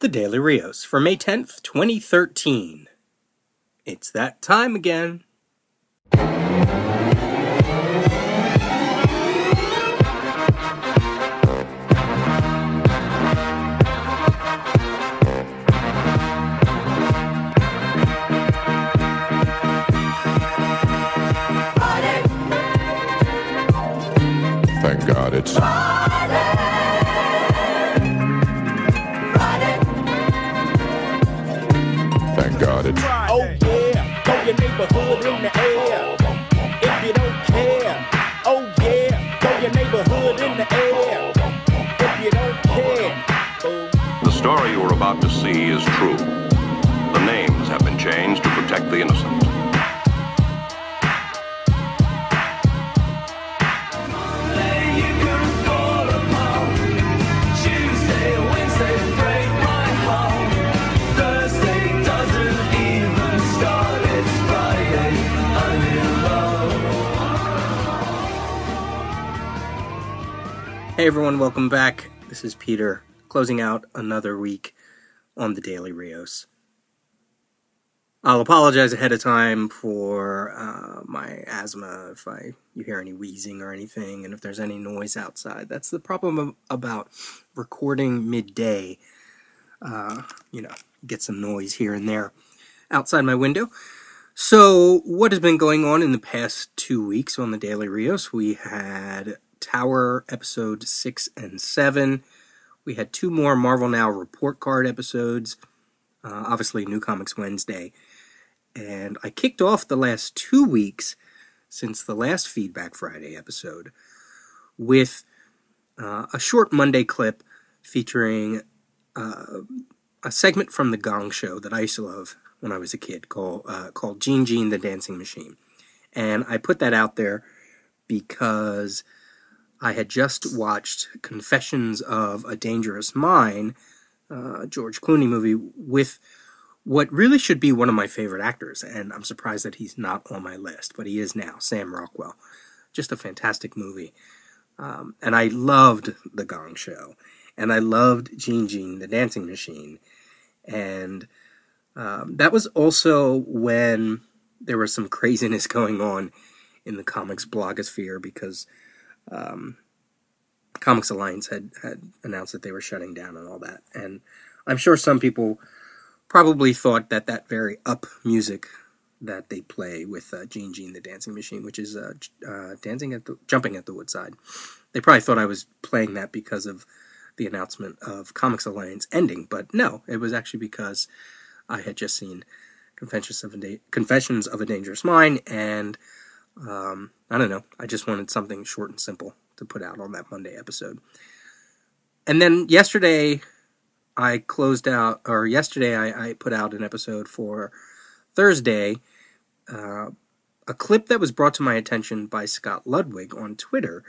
The Daily Rios for May 10th, 2013. It's that time again. Thank God it's is true. The names have been changed to protect the innocent. Hey everyone, welcome back. This is Peter, closing out another week on the Daily Rios. I'll apologize ahead of time for uh, my asthma if I you hear any wheezing or anything, and if there's any noise outside. That's the problem ab- about recording midday. Uh, you know, get some noise here and there outside my window. So, what has been going on in the past two weeks on the Daily Rios? We had Tower episode 6 and 7. We had two more Marvel Now report card episodes. Uh, obviously, New Comics Wednesday. And I kicked off the last two weeks since the last Feedback Friday episode with uh, a short Monday clip featuring uh, a segment from The Gong Show that I used to love when I was a kid called, uh, called Gene Gene the Dancing Machine. And I put that out there because I had just watched Confessions of a Dangerous Mind, uh, George Clooney movie, with what really should be one of my favorite actors, and I'm surprised that he's not on my list, but he is now, Sam Rockwell. Just a fantastic movie. Um, and I loved The Gong Show, and I loved Gene Gene, the dancing machine. And um, that was also when there was some craziness going on in the comics blogosphere because um, Comics Alliance had, had announced that they were shutting down and all that. And I'm sure some people probably thought that that very up music that they play with uh, Gene Gene the Dancing Machine, which is uh, uh, dancing at the jumping at the Woodside, they probably thought I was playing that because of the announcement of Comics Alliance ending. But no, it was actually because I had just seen Confessions of a, da- Confessions of a Dangerous Mind, and um, I don't know, I just wanted something short and simple to put out on that Monday episode. And then yesterday, I closed out, or yesterday, I, I put out an episode for Thursday, uh, a clip that was brought to my attention by Scott Ludwig on Twitter,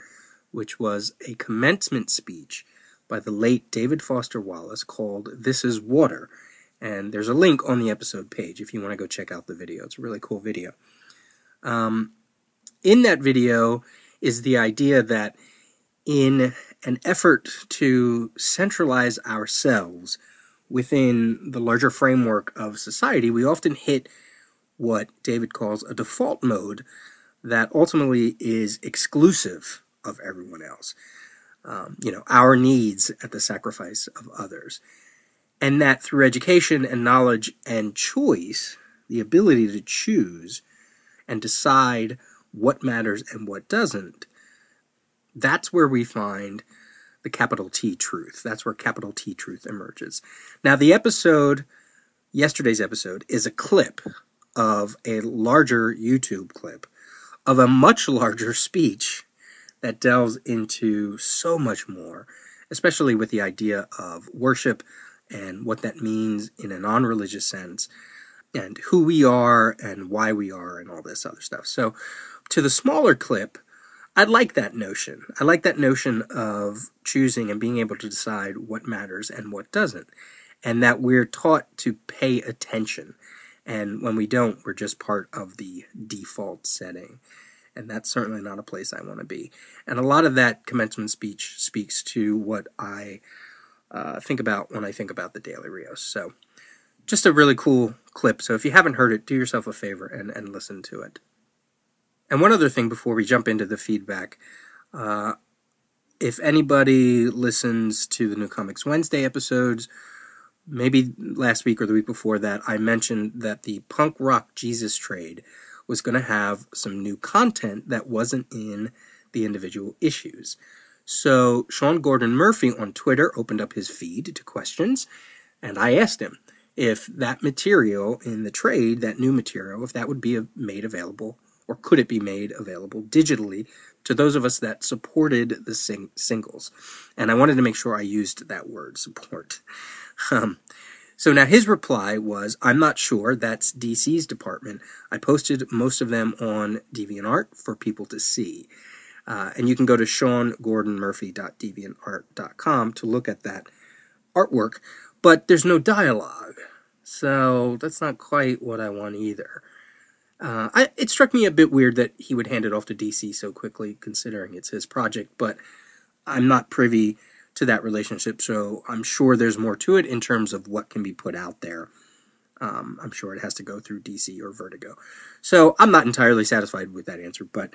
which was a commencement speech by the late David Foster Wallace called This is Water. And there's a link on the episode page if you want to go check out the video. It's a really cool video. Um, in that video is the idea that in an effort to centralize ourselves within the larger framework of society, we often hit what David calls a default mode that ultimately is exclusive of everyone else. Um, you know, our needs at the sacrifice of others. And that through education and knowledge and choice, the ability to choose and decide what matters and what doesn't, that's where we find the capital T truth. That's where capital T truth emerges. Now, the episode, yesterday's episode, is a clip of a larger YouTube clip of a much larger speech that delves into so much more, especially with the idea of worship and what that means in a non religious sense, and who we are and why we are, and all this other stuff. So, to the smaller clip, I like that notion. I like that notion of choosing and being able to decide what matters and what doesn't, and that we're taught to pay attention. And when we don't, we're just part of the default setting. And that's certainly not a place I want to be. And a lot of that commencement speech speaks to what I uh, think about when I think about the Daily Rios. So, just a really cool clip. So, if you haven't heard it, do yourself a favor and, and listen to it. And one other thing before we jump into the feedback. Uh, if anybody listens to the New Comics Wednesday episodes, maybe last week or the week before that, I mentioned that the Punk Rock Jesus trade was going to have some new content that wasn't in the individual issues. So Sean Gordon Murphy on Twitter opened up his feed to questions, and I asked him if that material in the trade, that new material, if that would be made available or could it be made available digitally to those of us that supported the sing- singles. And I wanted to make sure I used that word, support. Um, so now his reply was, I'm not sure. That's DC's department. I posted most of them on DeviantArt for people to see. Uh, and you can go to seangordonmurphy.deviantart.com to look at that artwork. But there's no dialogue. So that's not quite what I want either. Uh, I, it struck me a bit weird that he would hand it off to DC so quickly, considering it's his project, but I'm not privy to that relationship, so I'm sure there's more to it in terms of what can be put out there. Um, I'm sure it has to go through DC or Vertigo. So I'm not entirely satisfied with that answer, but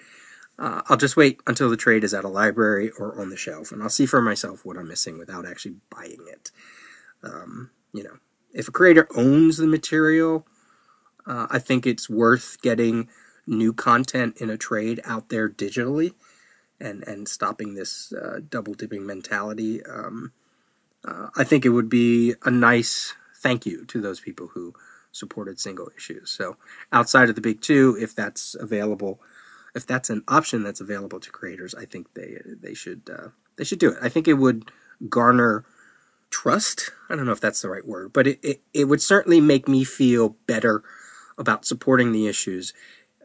uh, I'll just wait until the trade is at a library or on the shelf, and I'll see for myself what I'm missing without actually buying it. Um, you know, if a creator owns the material, uh, I think it's worth getting new content in a trade out there digitally and, and stopping this uh, double dipping mentality. Um, uh, I think it would be a nice thank you to those people who supported single issues. So outside of the big two, if that's available, if that's an option that's available to creators, I think they they should uh, they should do it. I think it would garner trust. I don't know if that's the right word, but it, it, it would certainly make me feel better about supporting the issues.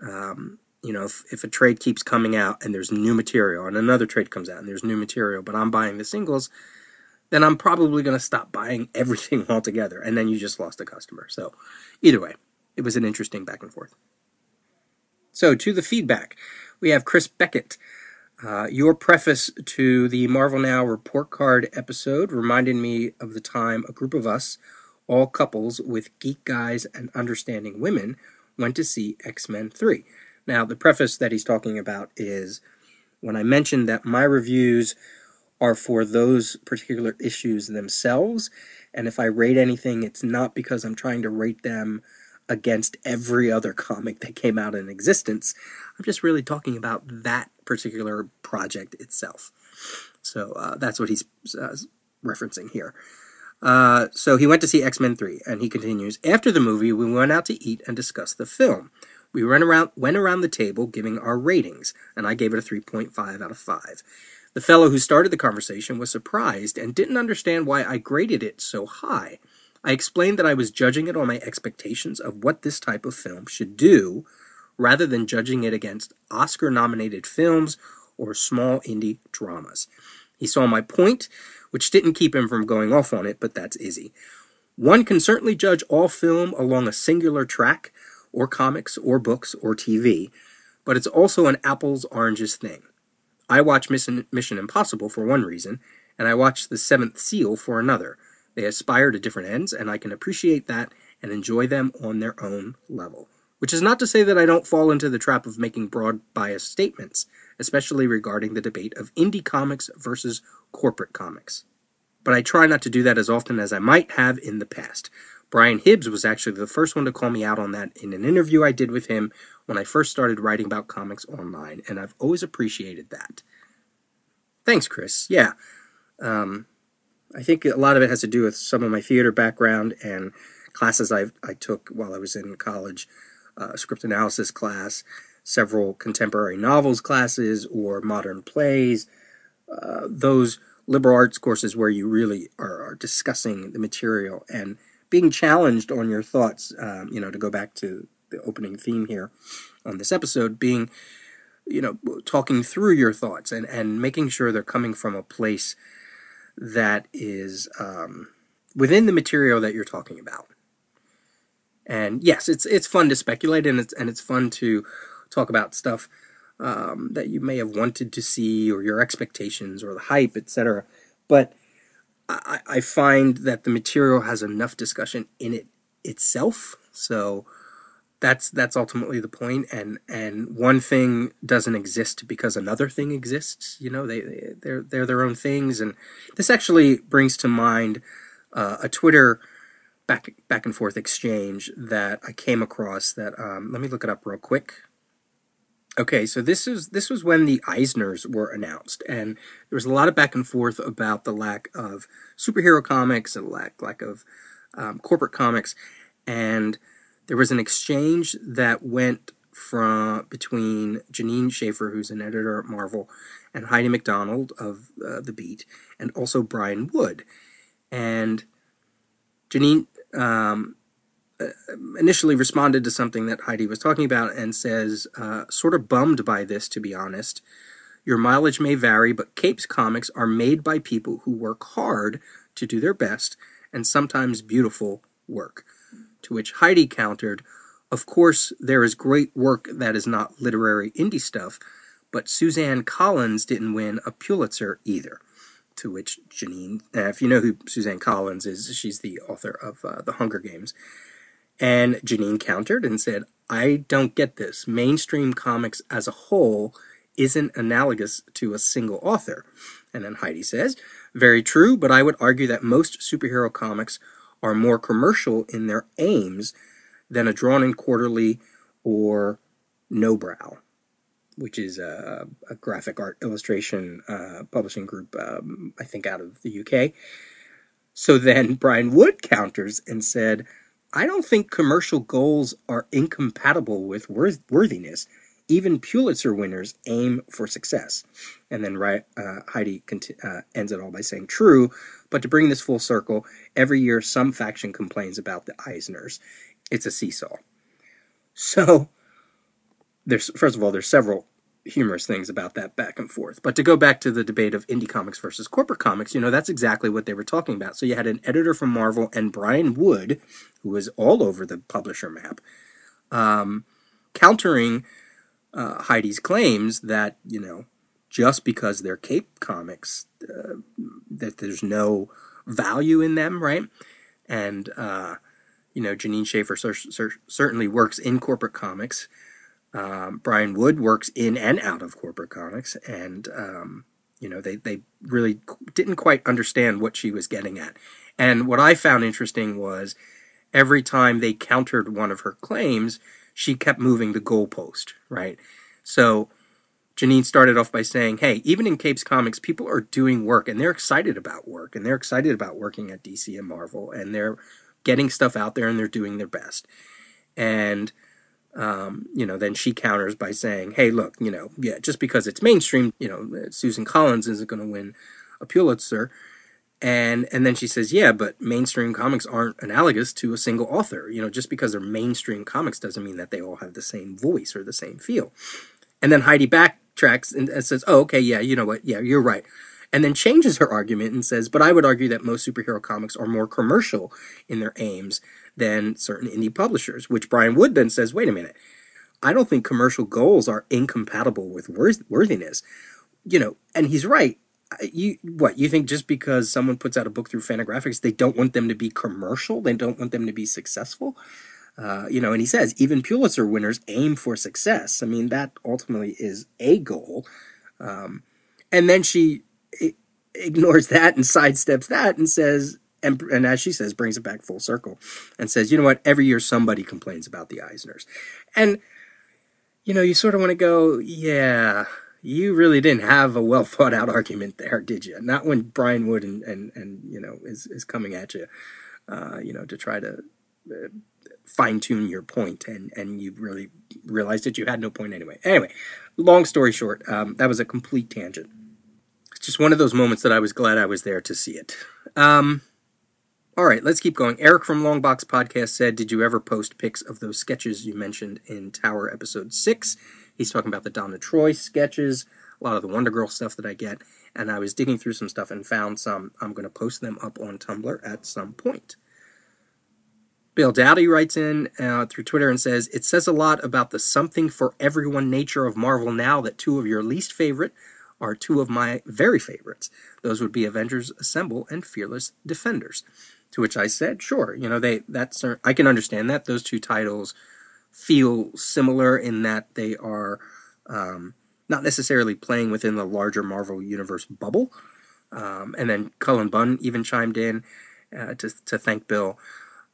Um, you know, if, if a trade keeps coming out and there's new material, and another trade comes out and there's new material, but I'm buying the singles, then I'm probably going to stop buying everything altogether. And then you just lost a customer. So, either way, it was an interesting back and forth. So, to the feedback, we have Chris Beckett. Uh, your preface to the Marvel Now report card episode reminded me of the time a group of us, all couples with geek guys and understanding women, went to see X Men 3. Now, the preface that he's talking about is when I mentioned that my reviews are for those particular issues themselves, and if I rate anything, it's not because I'm trying to rate them against every other comic that came out in existence. I'm just really talking about that particular project itself. So uh, that's what he's uh, referencing here. Uh, so he went to see X Men 3, and he continues After the movie, we went out to eat and discuss the film. We went around, went around the table giving our ratings, and I gave it a 3.5 out of 5. The fellow who started the conversation was surprised and didn't understand why I graded it so high. I explained that I was judging it on my expectations of what this type of film should do, rather than judging it against Oscar nominated films or small indie dramas. He saw my point, which didn't keep him from going off on it, but that's Izzy. One can certainly judge all film along a singular track, or comics, or books, or TV, but it's also an apples oranges thing. I watch Mission, Impossible for one reason, and I watch The Seventh Seal for another. They aspire to different ends, and I can appreciate that and enjoy them on their own level. Which is not to say that I don't fall into the trap of making broad biased statements, especially regarding the debate of indie comics versus corporate comics. But I try not to do that as often as I might have in the past. Brian Hibbs was actually the first one to call me out on that in an interview I did with him when I first started writing about comics online, and I've always appreciated that. Thanks, Chris. Yeah. Um, I think a lot of it has to do with some of my theater background and classes I, I took while I was in college, uh, script analysis class, several contemporary novels classes, or modern plays. Uh, those liberal arts courses where you really are, are discussing the material and being challenged on your thoughts, um, you know, to go back to the opening theme here on this episode, being, you know, talking through your thoughts and, and making sure they're coming from a place that is um, within the material that you're talking about. And yes, it's it's fun to speculate and it's and it's fun to talk about stuff um, that you may have wanted to see or your expectations or the hype, etc. But I, I find that the material has enough discussion in it itself. So that's that's ultimately the point. And and one thing doesn't exist because another thing exists. You know, they, they they're they're their own things. And this actually brings to mind uh, a Twitter back back and forth exchange that I came across. That um, let me look it up real quick. Okay, so this is this was when the Eisners were announced, and there was a lot of back and forth about the lack of superhero comics and lack lack of um, corporate comics, and there was an exchange that went from between Jeanine Schaefer, who's an editor at Marvel, and Heidi MacDonald of uh, the Beat, and also Brian Wood, and Janine um, initially responded to something that Heidi was talking about and says, uh, sort of bummed by this, to be honest. Your mileage may vary, but Capes comics are made by people who work hard to do their best and sometimes beautiful work. To which Heidi countered, Of course, there is great work that is not literary indie stuff, but Suzanne Collins didn't win a Pulitzer either. To which Jeanine, uh, if you know who Suzanne Collins is, she's the author of uh, The Hunger Games. And Jeanine countered and said, I don't get this. Mainstream comics as a whole isn't analogous to a single author. And then Heidi says, Very true, but I would argue that most superhero comics are more commercial in their aims than a Drawn and Quarterly or Nobrow, which is a, a graphic art illustration uh, publishing group, um, I think, out of the UK. So then Brian Wood counters and said, I don't think commercial goals are incompatible with worth- worthiness. Even Pulitzer winners aim for success. And then uh, Heidi conti- uh, ends it all by saying, True, but to bring this full circle, every year some faction complains about the Eisners. It's a seesaw. So, there's first of all, there's several humorous things about that back and forth. But to go back to the debate of indie comics versus corporate comics, you know, that's exactly what they were talking about. So you had an editor from Marvel and Brian Wood, who was all over the publisher map, um, countering uh, Heidi's claims that, you know, just because they're Cape comics, uh, that there's no value in them, right? And, uh, you know, Jeanine Schaefer cer- cer- certainly works in corporate comics. Um, Brian Wood works in and out of corporate comics, and um, you know they they really didn't quite understand what she was getting at. And what I found interesting was every time they countered one of her claims, she kept moving the goalpost. Right, so. Jeanine started off by saying, Hey, even in Capes Comics, people are doing work and they're excited about work and they're excited about working at DC and Marvel and they're getting stuff out there and they're doing their best. And um, you know, then she counters by saying, "Hey, look, you know, yeah, just because it's mainstream, you know, Susan Collins isn't going to win a Pulitzer." And and then she says, "Yeah, but mainstream comics aren't analogous to a single author. You know, just because they're mainstream comics doesn't mean that they all have the same voice or the same feel." And then Heidi backtracks and, and says, "Oh, okay, yeah, you know what? Yeah, you're right." And then changes her argument and says, "But I would argue that most superhero comics are more commercial in their aims than certain indie publishers." Which Brian Wood then says, "Wait a minute." I don't think commercial goals are incompatible with worth- worthiness. You know, and he's right. You what? You think just because someone puts out a book through Fantagraphics, they don't want them to be commercial? They don't want them to be successful? Uh, you know, and he says even Pulitzer winners aim for success. I mean, that ultimately is a goal. Um, and then she ignores that and sidesteps that and says, and, and as she says, brings it back full circle and says, you know what? Every year somebody complains about the Eisners. And you know, you sort of want to go, yeah, you really didn't have a well thought out argument there, did you? Not when Brian Wood and, and, and you know, is, is coming at you, uh, you know, to try to uh, fine tune your point and, and you really realized that you had no point anyway. Anyway, long story short, um, that was a complete tangent. It's just one of those moments that I was glad I was there to see it. Um, all right, let's keep going. Eric from Longbox Podcast said, Did you ever post pics of those sketches you mentioned in Tower episode 6? He's talking about the Donna Troy sketches, a lot of the Wonder Girl stuff that I get. And I was digging through some stuff and found some. I'm going to post them up on Tumblr at some point. Bill Dowdy writes in uh, through Twitter and says, It says a lot about the something for everyone nature of Marvel now that two of your least favorite are two of my very favorites. Those would be Avengers Assemble and Fearless Defenders. To which I said, sure, you know, they that's I can understand that those two titles feel similar in that they are um, not necessarily playing within the larger Marvel Universe bubble. Um, and then Cullen Bunn even chimed in uh, to to thank Bill.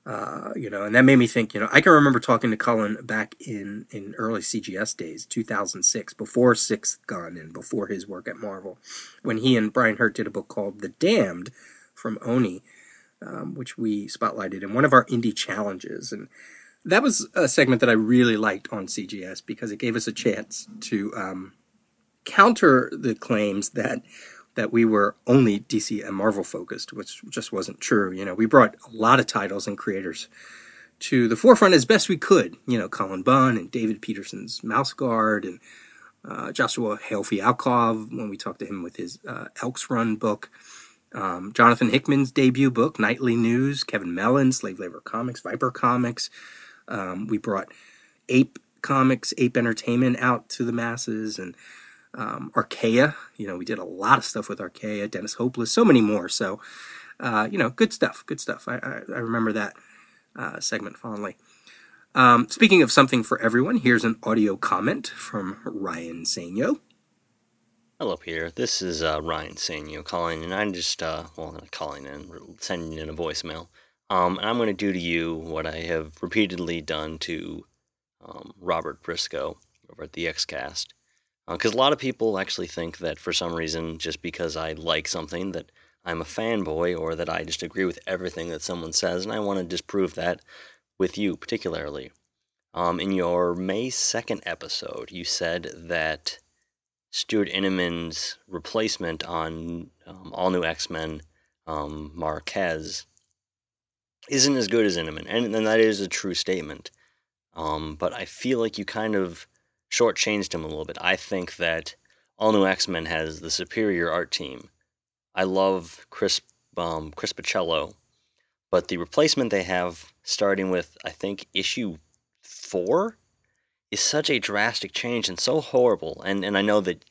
Uh, you know, and that made me think. You know, I can remember talking to Cullen back in in early CGS days, 2006, before Sixth Gun and before his work at Marvel, when he and Brian Hurtt did a book called The Damned from Oni, um, which we spotlighted in one of our indie challenges, and that was a segment that I really liked on CGS because it gave us a chance to um, counter the claims that that we were only DC and Marvel focused, which just wasn't true. You know, we brought a lot of titles and creators to the forefront as best we could. You know, Cullen Bunn and David Petersen's Mouse Guard and uh, Joshua Hale Fialkov when we talked to him with his uh, Elks Run book. Um, Jonathan Hickman's debut book, Nightly News, Kevin Mellon, Slave Labor Comics, Viper Comics. Um, we brought Ape Comics, Ape Entertainment out to the masses, and um, Archaia. You know, we did a lot of stuff with Archaia, Dennis Hopeless, so many more. So, uh, you know, good stuff, good stuff. I, I, I remember that uh, segment fondly. Um, speaking of something for everyone, here's an audio comment from Ryan Sanyo. Hello, Peter. This is uh, Ryan Sanyo calling, and I'm just, uh, well, not calling in, sending in a voicemail. Um, and I'm going to do to you what I have repeatedly done to um, Robert Briscoe over at the Xcast. Because uh, a lot of people actually think that for some reason, just because I like something, that I'm a fanboy or that I just agree with everything that someone says, and I want to disprove that with you particularly. Um, in your May 2nd episode, you said that Stuart Immonen's replacement on um, All New X Men, um, Marquez, isn't as good as Immonen, and, and that is a true statement. Um, but I feel like you kind of shortchanged him a little bit. I think that All New X Men has the superior art team. I love Chris um, Chris Bachalo, but the replacement they have, starting with I think issue four, is such a drastic change and so horrible. And and I know that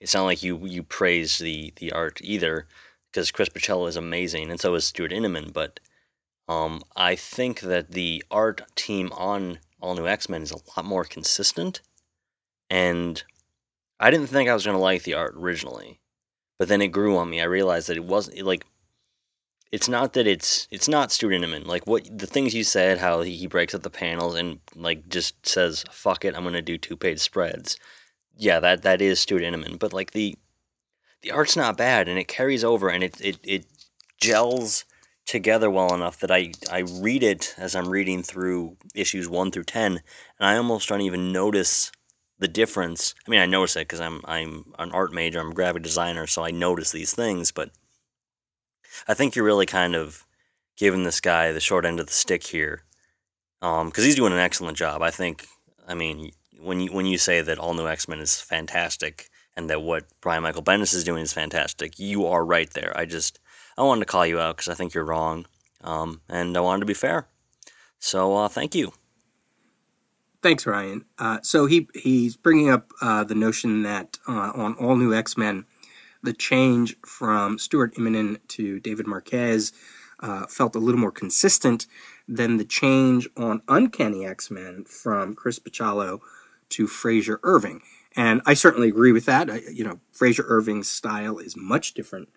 it's not like you you praise the the art either, because Chris Bachalo is amazing, and so is Stuart Immonen, but um, I think that the art team on All New X Men is a lot more consistent, and I didn't think I was gonna like the art originally, but then it grew on me. I realized that it wasn't like it's not that it's it's not Immonen. Like what the things you said, how he he breaks up the panels and like just says "fuck it," I'm gonna do two page spreads. Yeah, that that is Immonen. But like the the art's not bad and it carries over and it it it gels together well enough that I, I read it as I'm reading through issues 1 through 10 and I almost don't even notice the difference. I mean, I notice it because I'm I'm an art major, I'm a graphic designer, so I notice these things, but I think you're really kind of giving this guy the short end of the stick here. Um, because he's doing an excellent job. I think I mean, when you when you say that All New X-Men is fantastic and that what Brian Michael Bendis is doing is fantastic, you are right there. I just I wanted to call you out because I think you're wrong, um, and I wanted to be fair. So uh, thank you. Thanks, Ryan. Uh, so he he's bringing up uh, the notion that uh, on all new X Men, the change from Stuart Immonen to David Marquez uh, felt a little more consistent than the change on Uncanny X Men from Chris Bachalo to Frazer Irving. And I certainly agree with that. I, you know, Frazer Irving's style is much different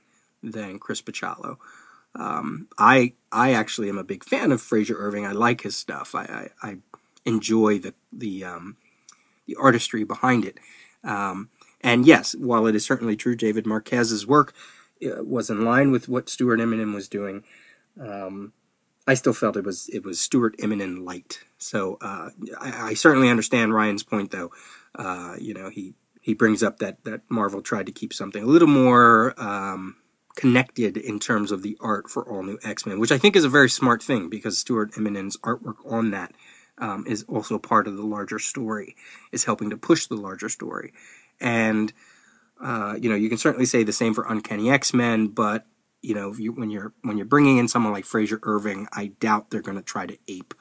than Chris Bachalo. Um, I I actually am a big fan of Frazer Irving. I like his stuff. I I, I enjoy the the um, the artistry behind it. Um, and yes, while it is certainly true, David Marquez's work uh, was in line with what Stuart Immonen was doing. Um, I still felt it was it was Stuart Immonen light. So uh, I, I, certainly understand Ryan's point, though. Uh, you know, he he brings up that that Marvel tried to keep something a little more um, connected in terms of the art for all new X Men, which I think is a very smart thing because Stuart Immonen's artwork on that um, is also part of the larger story, is helping to push the larger story. And, uh, you know, you can certainly say the same for Uncanny X Men, but, you know, you, when you're when you're bringing in someone like Frazer Irving, I doubt they're going to try to ape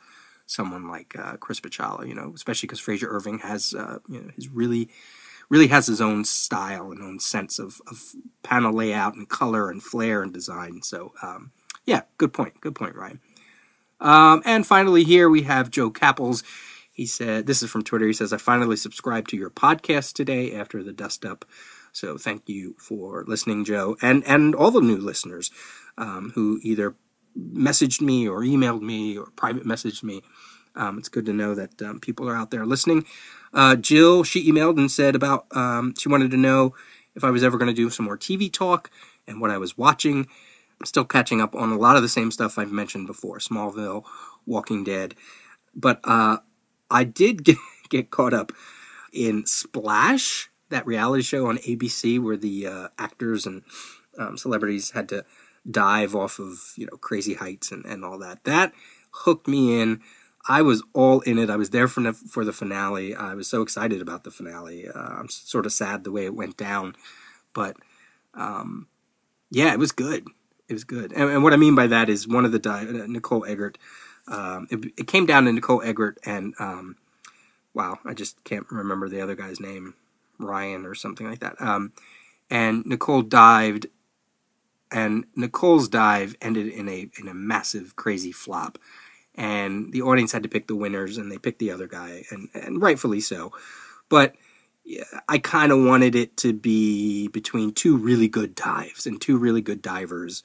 someone like uh, Chris Bachalo, you know, especially because Frazer Irving has, uh, you know, his really really has his own style and own sense of, of panel layout and color and flair and design. So, um, yeah, good point. Good point, Ryan. Um, and finally, here we have Joe Capples. He said, This is from Twitter. He says, I finally subscribed to your podcast today after the dust up. So thank you for listening, Joe, and, and all the new listeners um, who either messaged me or emailed me or private messaged me. Um, it's good to know that um, people are out there listening. Uh, Jill, she emailed and said about, um, she wanted to know if I was ever going to do some more TV talk and what I was watching. I'm still catching up on a lot of the same stuff I've mentioned before Smallville, Walking Dead. But uh, I did get, get caught up in Splash, that reality show on ABC where the uh, actors and um, celebrities had to dive off of you know crazy heights and, and all that. That hooked me in. I was all in it. I was there for the, for the finale. I was so excited about the finale. Uh, I'm sort of sad the way it went down, but um, yeah, it was good. It was good. And, and, what I mean by that is one of the di- uh, Nicole Eggert. Um, it, it, came down to Nicole Eggert and um, wow, I just can't remember the other guy's name, Ryan or something like that. Um, and Nicole dived, and Nicole's dive ended in a in a massive crazy flop and the audience had to pick the winners, and they picked the other guy, and, and rightfully so. But I kind of wanted it to be between two really good dives and two really good divers.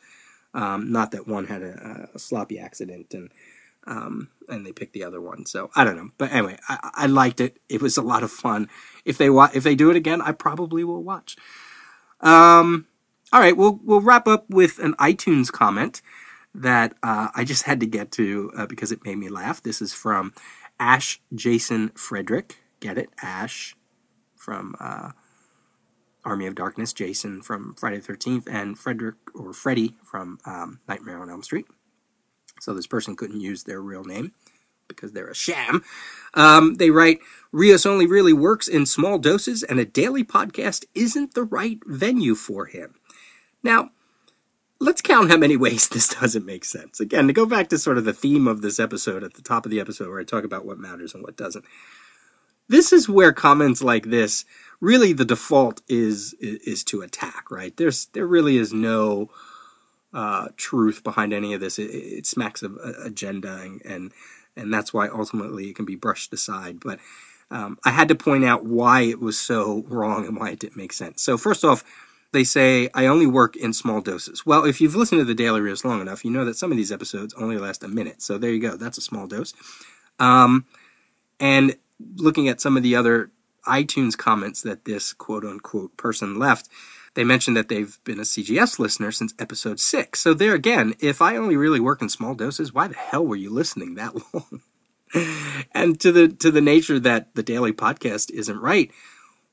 Um, not that one had a, a sloppy accident and um, and they picked the other one. So I don't know, but anyway, I, I liked it. It was a lot of fun. If they wa- if they do it again, I probably will watch. Um, all right, we'll we'll wrap up with an iTunes comment that uh, I just had to get to uh, because it made me laugh. This is from Ash Jason Frederick. Get it? Ash from uh, Army of Darkness, Jason from Friday the 13th, and Frederick or Freddy from um, Nightmare on Elm Street. So this person couldn't use their real name because they're a sham. Um, they write Rios only really works in small doses, and a daily podcast isn't the right venue for him. Now, let's count how many ways this doesn't make sense. Again, to go back to sort of the theme of this episode at the top of the episode where I talk about what matters and what doesn't. This is where comments like this really the default is is, to attack, right? There's there really is no uh, truth behind any of this. It, it smacks of agenda, and, and and that's why ultimately it can be brushed aside. But um, I had to point out why it was so wrong and why it didn't make sense. So first off they say, I only work in small doses. Well, if you've listened to the Daily Rios long enough, you know that some of these episodes only last a minute. So there you go. That's a small dose. Um, and looking at some of the other iTunes comments that this quote unquote person left, they mentioned that they've been a CGS listener since episode six. So there again, if I only really work in small doses, why the hell were you listening that long? and to the to the nature that the daily podcast isn't right.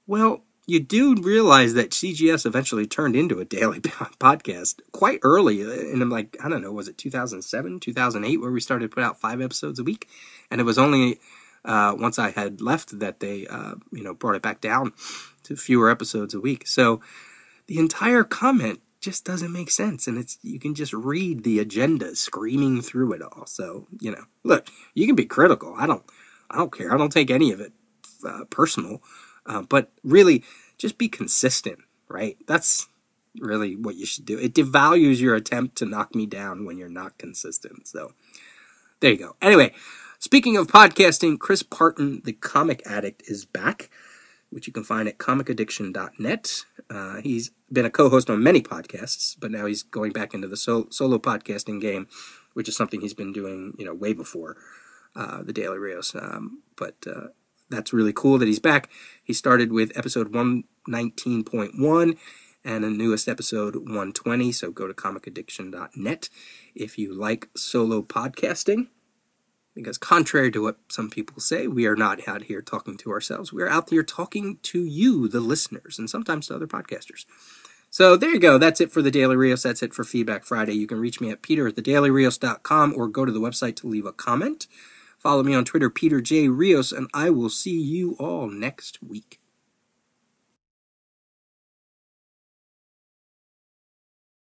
Well, you do realize that CGS eventually turned into a daily podcast quite early. And I'm like, I don't know, was it 2007, 2008, where we started to put out five episodes a week? And it was only uh, once I had left that they, uh, you know, brought it back down to fewer episodes a week. So the entire comment just doesn't make sense. And it's, you can just read the agenda screaming through it all. So, you know, look, you can be critical. I don't, I don't care. I don't take any of it uh, personal. Uh, but really, just be consistent, right? That's really what you should do. It devalues your attempt to knock me down when you're not consistent. So there you go. Anyway, speaking of podcasting, Chris Partin, the comic addict, is back, which you can find at comicaddiction.net. Uh, he's been a co host on many podcasts, but now he's going back into the sol- solo podcasting game, which is something he's been doing, you know, way before uh, the Daily Rios. Um, but uh, that's really cool that he's back. He started with episode 119.1 and the newest episode 120. So go to comicaddiction.net if you like solo podcasting. Because, contrary to what some people say, we are not out here talking to ourselves. We are out here talking to you, the listeners, and sometimes to other podcasters. So there you go. That's it for the Daily Rios. That's it for Feedback Friday. You can reach me at peter at or go to the website to leave a comment. Follow me on Twitter, Peter J. Rios, and I will see you all next week.